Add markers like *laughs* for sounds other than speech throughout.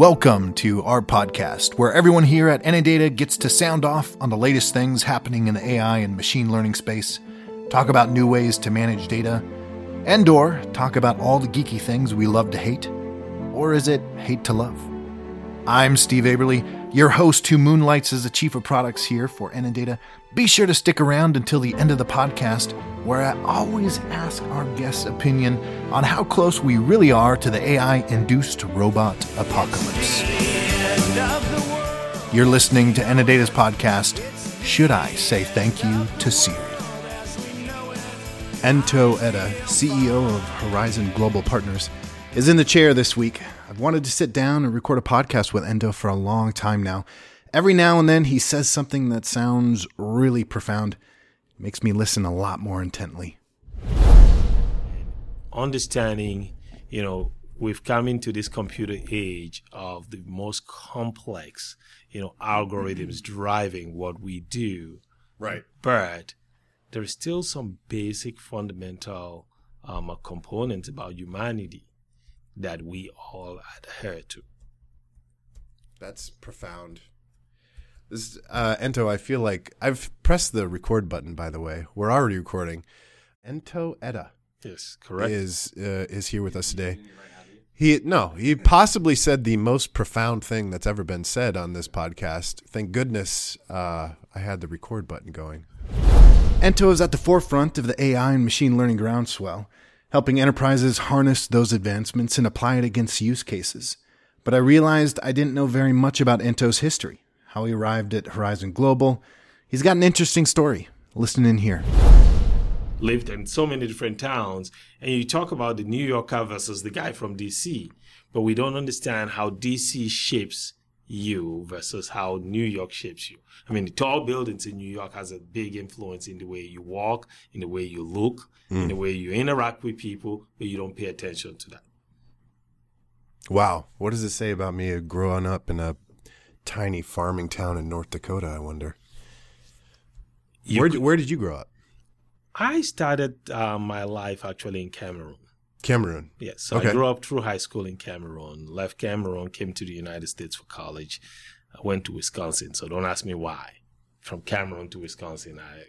Welcome to our podcast, where everyone here at Enidata gets to sound off on the latest things happening in the AI and machine learning space, talk about new ways to manage data, and or talk about all the geeky things we love to hate. Or is it hate to love? I'm Steve Aberly, your host who moonlights as the chief of products here for Enidata. Be sure to stick around until the end of the podcast, where I always ask our guests' opinion on how close we really are to the AI induced robot apocalypse. You're listening to Enidata's podcast, Should I Say Thank You to Siri? Ntoh Etta, CEO of Horizon Global Partners, is in the chair this week. I've wanted to sit down and record a podcast with Ntoh for a long time now. Every now and then he says something that sounds really profound. It makes me listen a lot more intently. Understanding, you know, we've come into this computer age of the most complex, you know, algorithms driving what we do. Right. But there's still some basic fundamental um, components about humanity that we all adhere to. That's profound. This uh, Ntoh, I feel like I've pressed the record button. By the way, we're already recording. Ntoh Etta Yes, correct. is uh, is here with us today. He no, he possibly said the most profound thing that's ever been said on this podcast. Thank goodness uh, I had the record button going. Ntoh is at the forefront of the AI and machine learning groundswell, helping enterprises harness those advancements and apply it against use cases. But I realized I didn't know very much about Ntoh's history, how he arrived at Horizon Global. He's got an interesting story. Listen in here. lived in so many different towns, and you talk about the New Yorker versus the guy from DC, but we don't understand how DC shapes you versus how New York shapes you. I mean, the tall buildings in New York has a big influence in the way you walk, in the way you look, in the way you interact with people, but you don't pay attention to that. Wow. What does it say about me growing up in a tiny farming town in North Dakota, I wonder? You Where, could- where did you grow up? I started uh, my life actually in Cameroon. Cameroon. Yes, so Okay. I grew up through high school in Cameroon, left Cameroon, came to the United States for college, I went to Wisconsin. So don't ask me why. From Cameroon to Wisconsin, I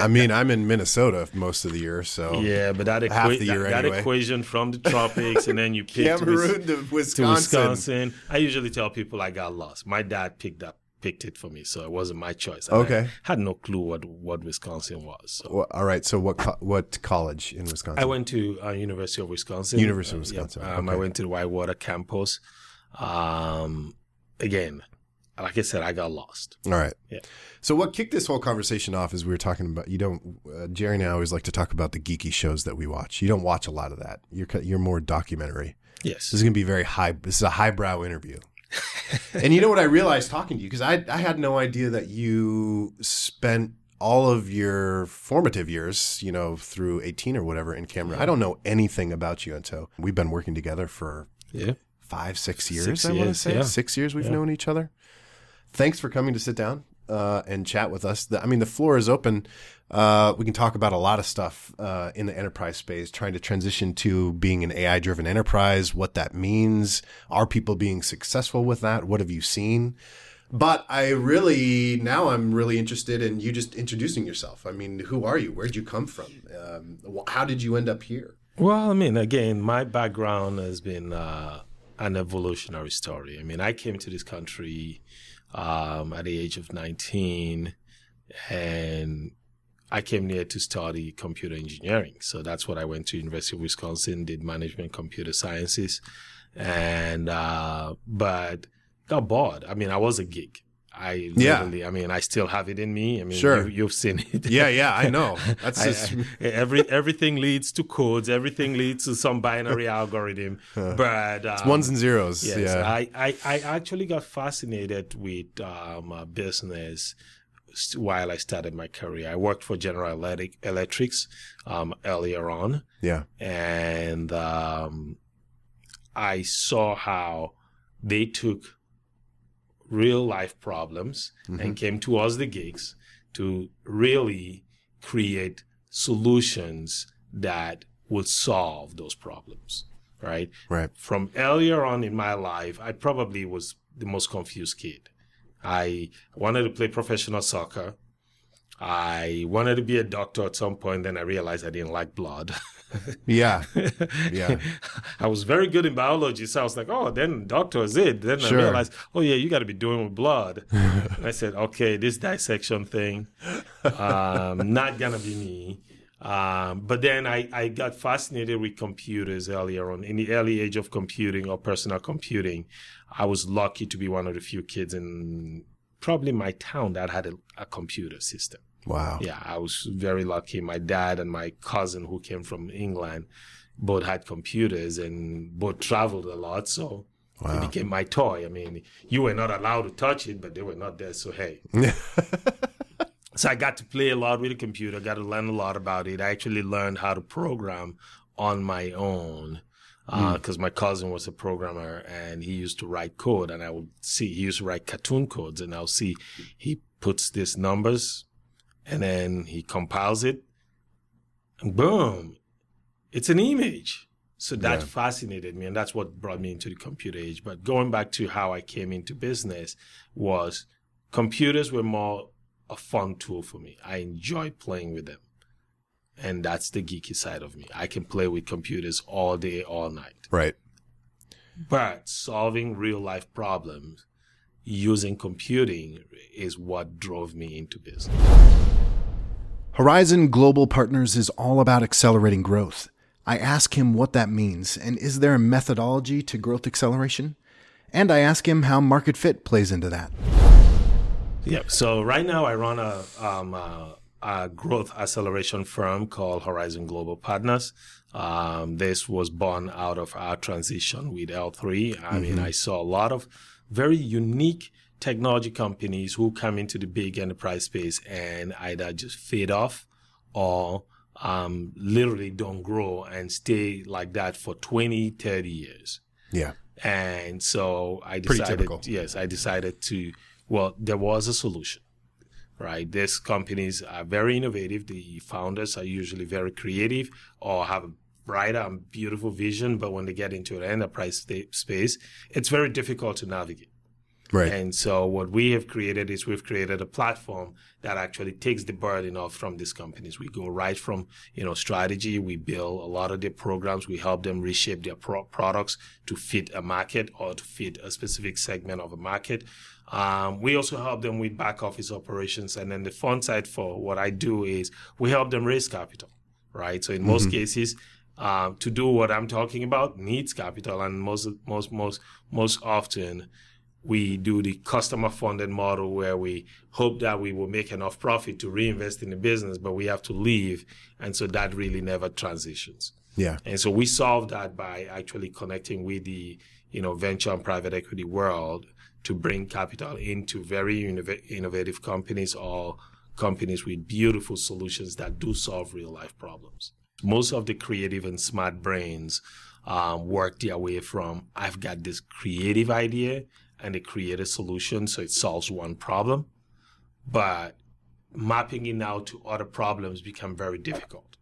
I mean, I'm in Minnesota most of the year, so yeah, but that, half equa- the year that, that anyway. equation from the tropics, and then you *laughs* pick Cameroon to to Wisconsin. Wisconsin. I usually tell people I got lost. My dad picked up picked it for me, so it wasn't my choice. And I Okay. had no clue what what Wisconsin was. So Well, all right. So what co- what college in Wisconsin? I went to uh, University of Wisconsin. University of Uh, yeah, Wisconsin, um, I went to the Whitewater campus. Um, again, like I said, I got lost. All right. Yeah. So what kicked this whole conversation off is we were talking about you don't uh, Jerry and I always like to talk about the geeky shows that we watch. You don't watch a lot of that. You're you're more documentary. Yes. This is going to be very high. This is a highbrow interview. And you know what I realized talking to you because I I had no idea that you spent all of your formative years, you know, through 18 or whatever in Cameroon. I don't know anything about you until we've been working together for Yeah. five, six years. Six I want to say yeah. six years we've Yeah. known each other. Thanks for coming to sit down uh, and chat with us. The, I mean, the floor is open. Uh, we can talk about a lot of stuff uh, in the enterprise space, trying to transition to being an AI driven enterprise, what that means. Are people being successful with that? What have you seen? But I really, now I'm really interested in you just introducing yourself. I mean, who are you? Where'd you come from? Um, how did you end up here? Well, I mean, again, my background has been uh, an evolutionary story. I mean, I came to this country um, at the age of 19, and I came here to study computer engineering. So that's what I went to University of Wisconsin, did management computer sciences, and uh, but got bored. I mean, I was a geek. I Yeah. I mean, I still have it in me. I mean, Sure. you, you've seen it. Yeah, yeah, I know. *laughs* That's I- just, every everything leads to codes. Everything leads to some binary *laughs* algorithm. But um, ones and zeros. yes, yeah. I, I I actually got fascinated with um, uh, business while I started my career. I worked for General Electric, Electrics um, earlier on, yeah. and um, I saw how they took real life problems and mm-hmm. came to us, the gigs, to really create solutions that would solve those problems. right? Right. From earlier on in my life, I probably was the most confused kid. I wanted to play professional soccer. I wanted to be a doctor at some point. Then I realized I didn't like blood. *laughs* Yeah. Yeah. *laughs* I was very good in biology, so I was like, "Oh, then doctor is it." Then Sure. I realized, "Oh yeah, you got to be doing with blood." *laughs* I said, "Okay, this dissection thing, um, not gonna be me." Um, but then I, I got fascinated with computers earlier on. In the early age of computing or personal computing, I was lucky to be one of the few kids in probably my town that had a, a computer system. Wow. Yeah, I was very lucky. My dad and my cousin, who came from England, both had computers and both traveled a lot. So Wow. it became my toy. I mean, you were not allowed to touch it, but they were not there. So, hey. *laughs* so I got to play a lot with the computer, got to learn a lot about it. I actually learned how to program on my own Mm. Uh, because my cousin was a programmer and he used to write code and I would see he used to write cartoon codes and I'll see he puts these numbers and then he compiles it and boom, it's an image. So that Yeah. fascinated me and that's what brought me into the computer age. But going back to how I came into business was computers were more a fun tool for me. I enjoy playing with them. And that's the geeky side of me. I can play with computers all day, all night. Right. But solving real life problems using computing is what drove me into business. Horizon Global Partners is all about accelerating growth. I ask him what that means and is there a methodology to growth acceleration? And I ask him how market fit plays into that. Yeah. So right now I run a, um, a, a growth acceleration firm called Horizon Global Partners. Um, this was born out of our transition with L3. I mean, I saw a lot of very unique technology companies who come into the big enterprise space and either just fade off or um, literally don't grow and stay like that for 20, 30 years. Yeah. And so I Pretty decided, yes, I decided to, well, there was a solution, right? These companies are very innovative. The founders are usually very creative or have a brighter and beautiful vision. But when they get into an enterprise sta- space, it's very difficult to navigate. Right. And so what we have created is we've created a platform that actually takes the burden off from these companies. We go right from, you know, strategy. We build a lot of their programs. We help them reshape their pro- products to fit a market or to fit a specific segment of a market. Um, we also help them with back office operations. And then the fun side for what I do is we help them raise capital, right? So in most cases, um, to do what I'm talking about needs capital, and most most most most often we do the customer funded model where we hope that we will make enough profit to reinvest in the business, but we have to leave, and so that really never transitions. Yeah. And so we solve that by actually connecting with the you know venture and private equity world to bring capital into very innov- innovative companies or companies with beautiful solutions that do solve real life problems. Most of the creative and smart brains um, work their way from I've got this creative idea and they create a solution so it solves one problem, but mapping it out to other problems become very difficult.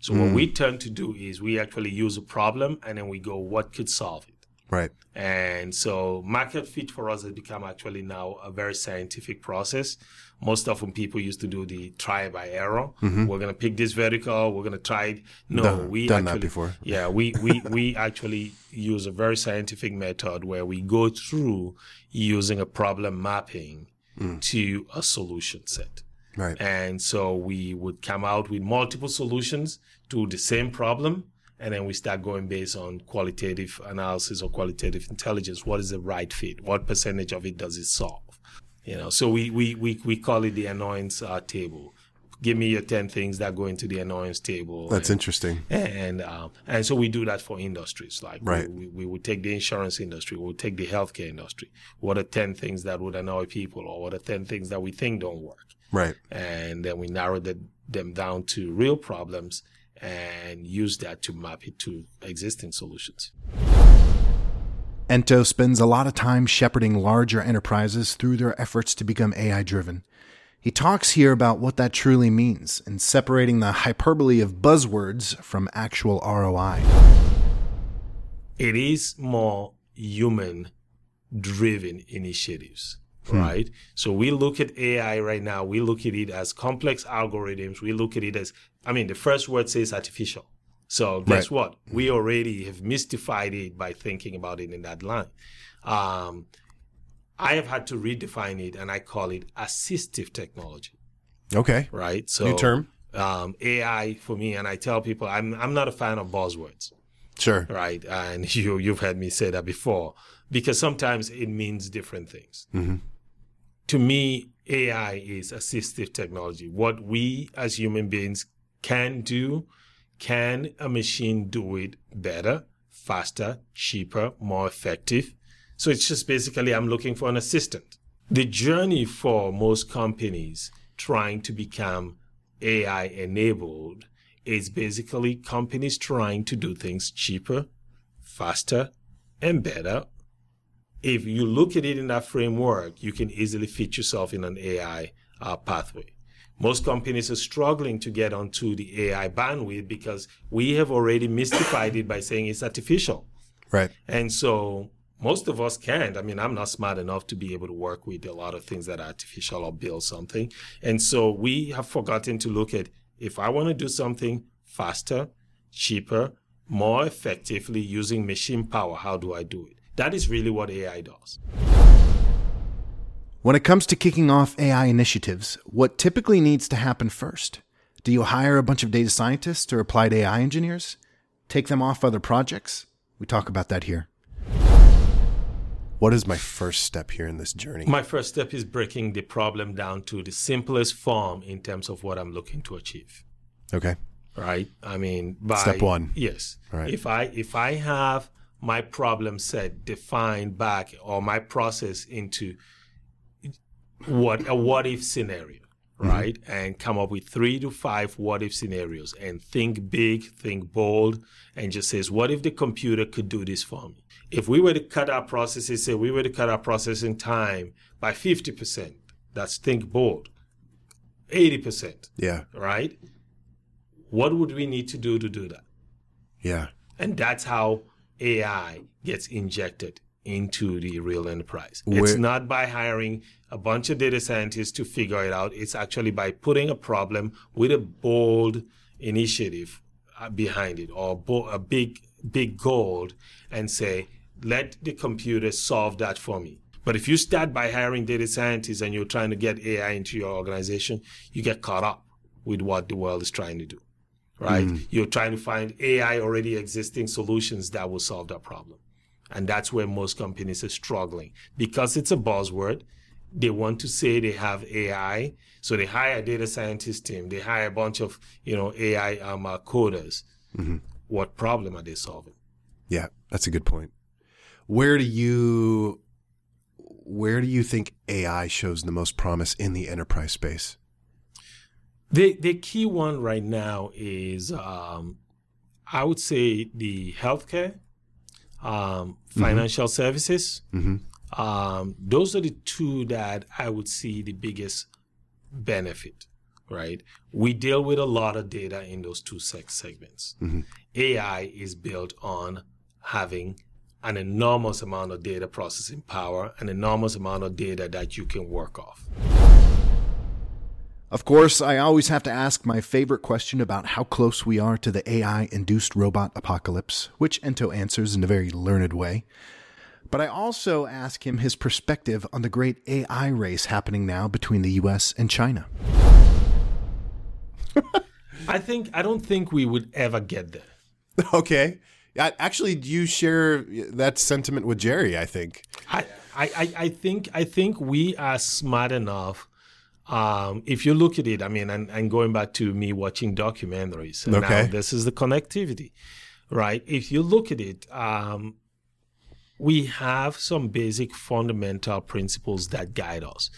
So what we tend to do is we actually use a problem and then we go, what could solve it? Right. And so market fit for us has become actually now a very scientific process. Most often people used to do the try by error. Mm-hmm. We're going to pick this vertical. We're going to try it. No, Done- we done that before. yeah, we, we, we actually use a very scientific method where we go through using a problem mapping mm. to a solution set. Right. And so we would come out with multiple solutions to the same problem. And then we start going based on qualitative analysis or qualitative intelligence. What is the right fit? What percentage of it does it solve? You know, so we, we, we, we call it the annoyance uh, table. Give me your 10 things that go into the annoyance table. That's and, interesting. and um, and so we do that for industries like Right. we, we would take the insurance industry we would take the healthcare industry what are 10 things that would annoy people or what are 10 things that we think don't work Right. and then we narrow the, them down to real problems and use that to map it to existing solutions Ntoh spends a lot of time shepherding larger enterprises through their efforts to become AI driven. He talks here about what that truly means and separating the hyperbole of buzzwords from actual ROI. it is more human driven initiatives hmm. right? So we look at AI right now, we look at it as complex algorithms. We look at it as, I mean, the first word says artificial. So guess Right. what? We already have mystified it by thinking about it in that line. Um, I have had to redefine it and I call it assistive technology, Okay. right? So New term. Um, AI for me, and I tell people I'm I'm not a fan of buzzwords Sure. right? And *laughs* you you've heard me say that before because sometimes it means different things. To me, AI is assistive technology. What we as human beings can do, can a machine do it better, faster, cheaper, more effective? So it's just basically I'm looking for an assistant. The journey for most companies trying to become AI enabled is basically companies trying to do things cheaper, faster, and better. If you look at it in that framework, you can easily fit yourself in an AI uh, pathway. Most companies are struggling to get onto the AI bandwidth because we have already mystified it by saying it's artificial. Right. And so most of us can't. I mean, I'm not smart enough to be able to work with a lot of things that are artificial or build something. And so we have forgotten to look at if I want to do something faster, cheaper, more effectively using machine power, how do I do it? That is really what AI does. When it comes to kicking off AI initiatives, what typically needs to happen first? Do you hire a bunch of data scientists or applied AI engineers? Take them off other projects? We talk about that here. What is my first step here in this journey? My first step is breaking the problem down to the simplest form in terms of what I'm looking to achieve. Okay. right? I mean, by Step one. Yes. All right. If I if I have my problem set defined back or my process into what a what if scenario, Mm-hmm. right? And come up with three to five what if scenarios and think big, think bold, and just says, what if the computer could do this for me? If we were to cut our processes, say we were to cut our processing time by 50%, that's think bold. 80%, Yeah. right? What would we need to do to do that? Yeah. And that's how AI gets injected into the real enterprise. Where- it's not by hiring a bunch of data scientists to figure it out. It's actually by putting a problem with a bold initiative uh, behind it or bo- a big, big goal and say, let the computer solve that for me. But if you start by hiring data scientists and you're trying to get AI into your organization, you get caught up with what the world is trying to do right? You're trying to find AI already existing solutions that will solve that problem. And that's where most companies are struggling because it's a buzzword. They want to say they have AI. So they hire a data scientist team. They hire a bunch of, you know, AI um, uh, coders. What problem are they solving? Yeah. That's a good point. Where do you where do you think AI shows the most promise in the enterprise space? The the key one right now is um, I would say the healthcare, um, financial services. Um, those are the two that I would see the biggest benefit. Right, we deal with a lot of data in those two sex segments. AI is built on having an enormous amount of data processing power, an enormous amount of data that you can work off. Of course, I always have to ask my favorite question about how close we are to the AI induced robot apocalypse, which Ntoh answers in a very learned way. But I also ask him his perspective on the great AI race happening now between the US and China. I think I don't think we would ever get there. *laughs* Okay. Actually, you share that sentiment with Jerry, I think. I, I- I think I think we are smart enough. Um, if you look at it, I mean, and, and going back to me watching documentaries, and Okay. now this is the connectivity, right? If you look at it, um, we have some basic fundamental principles that guide us.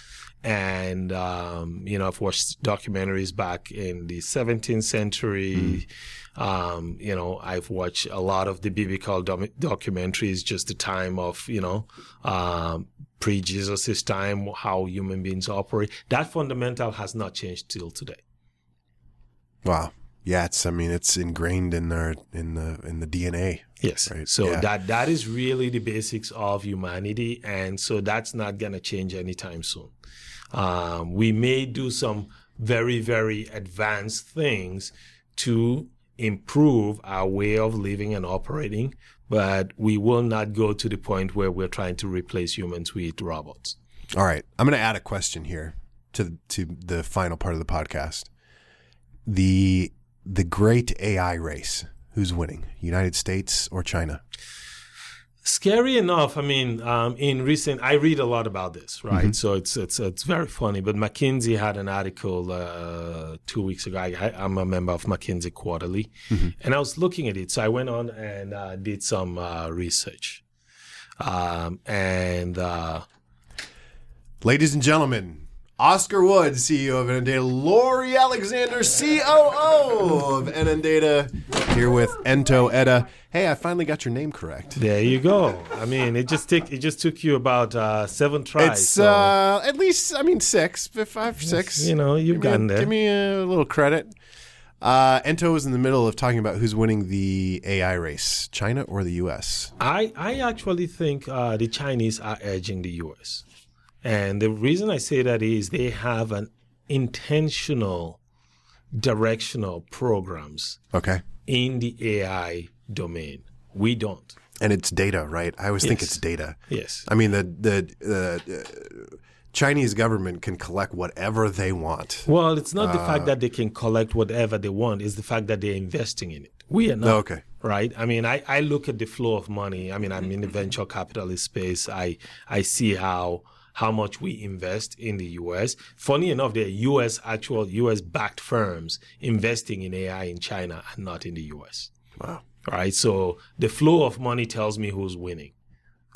And, um, you know, I've watched documentaries back in the 17th century. Um, you know, I've watched a lot of the biblical dom- documentaries, just the time of, you know, um, pre Jesus' time, how human beings operate. That fundamental has not changed till today. Wow. Yeah, it's. I mean, it's ingrained in our in the in the DNA. Yes. Right. So Yeah. that that is really the basics of humanity, and so that's not gonna change anytime soon. Um, we may do some very very advanced things to improve our way of living and operating, but we will not go to the point where we're trying to replace humans with robots. All right, I'm going to add a question here to to the final part of the podcast. The the great AI race. Who's winning? United States or China? Scary enough, I mean, um, in recent, I read a lot about this, right? So it's it's it's very funny. But McKinsey had an article uh, two weeks ago. I, I'm a member of McKinsey Quarterly, and I was looking at it. So I went on and uh, did some uh, research, um, and uh, Ladies and gentlemen, Oscar Wood, CEO of Enendata, Lori Alexander, COO of Enendata, here with Ntoh Etta. Hey, I finally got your name correct. there you go. I mean, it just took it just took you about uh, seven tries. It's so, uh, at least, I mean, six, five, six. you know, you've Give me gotten there. Give me a little credit. Uh, Ntoh was in the middle of talking about who's winning the AI race, China or the U.S. I, I actually think uh, the Chinese are edging the US. And the reason I say that is they have an intentional directional programs Okay, in the AI domain. We don't. and it's data, right? I always think it's data. Yes. I mean, the the uh, Chinese government can collect whatever they want. Well, it's not the Uh, fact that they can collect whatever they want, it's the fact that they're investing in it. We are not. Oh, okay. Right. I mean, I, I look at the flow of money. I mean, I'm in the venture capitalist space. I I see how how much we invest in the US. Funny enough, there are US actual US backed firms investing in AI in China and not in the US. Wow. Right. So the flow of money tells me who's winning.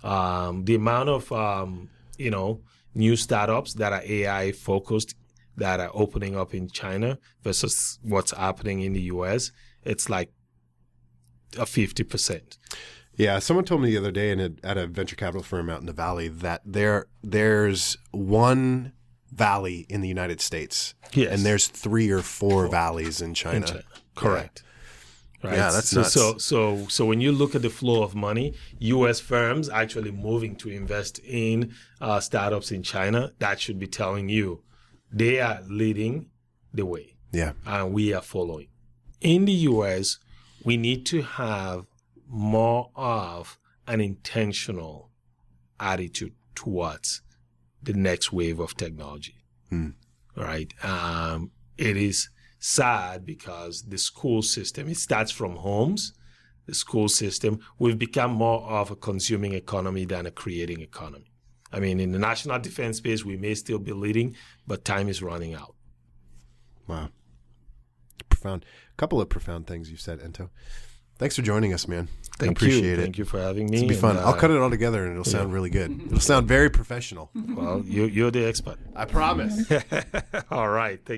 Um, the amount of um, you know new startups that are AI focused that are opening up in China versus what's happening in the US, it's like a fifty percent. Yeah, someone told me the other day in a, at a venture capital firm out in the valley that there there's one valley in the United States, Yes. and there's three or four valleys in China. in China. Correct. Right. Yeah, that's so, nuts. so so so when you look at the flow of money, U.S. firms actually moving to invest in uh, startups in China, that should be telling you they are leading the way. Yeah, and we are following. In the US, we need to have more of an intentional attitude towards the next wave of technology. Right? Um, it is sad because the school system, it starts from homes. The school system, we've become more of a consuming economy than a creating economy. I mean, in the national defense space, we may still be leading, but time is running out. wow, profound. A couple of profound things you've said, Ntoh. Thanks for joining us, man. I appreciate you. it. Thank you for having me. It'll be and, fun. I'll uh, cut it all together, and it'll sound really good. It'll sound very professional. Well, you, you're the expert. I promise. *laughs* All right. Thank you.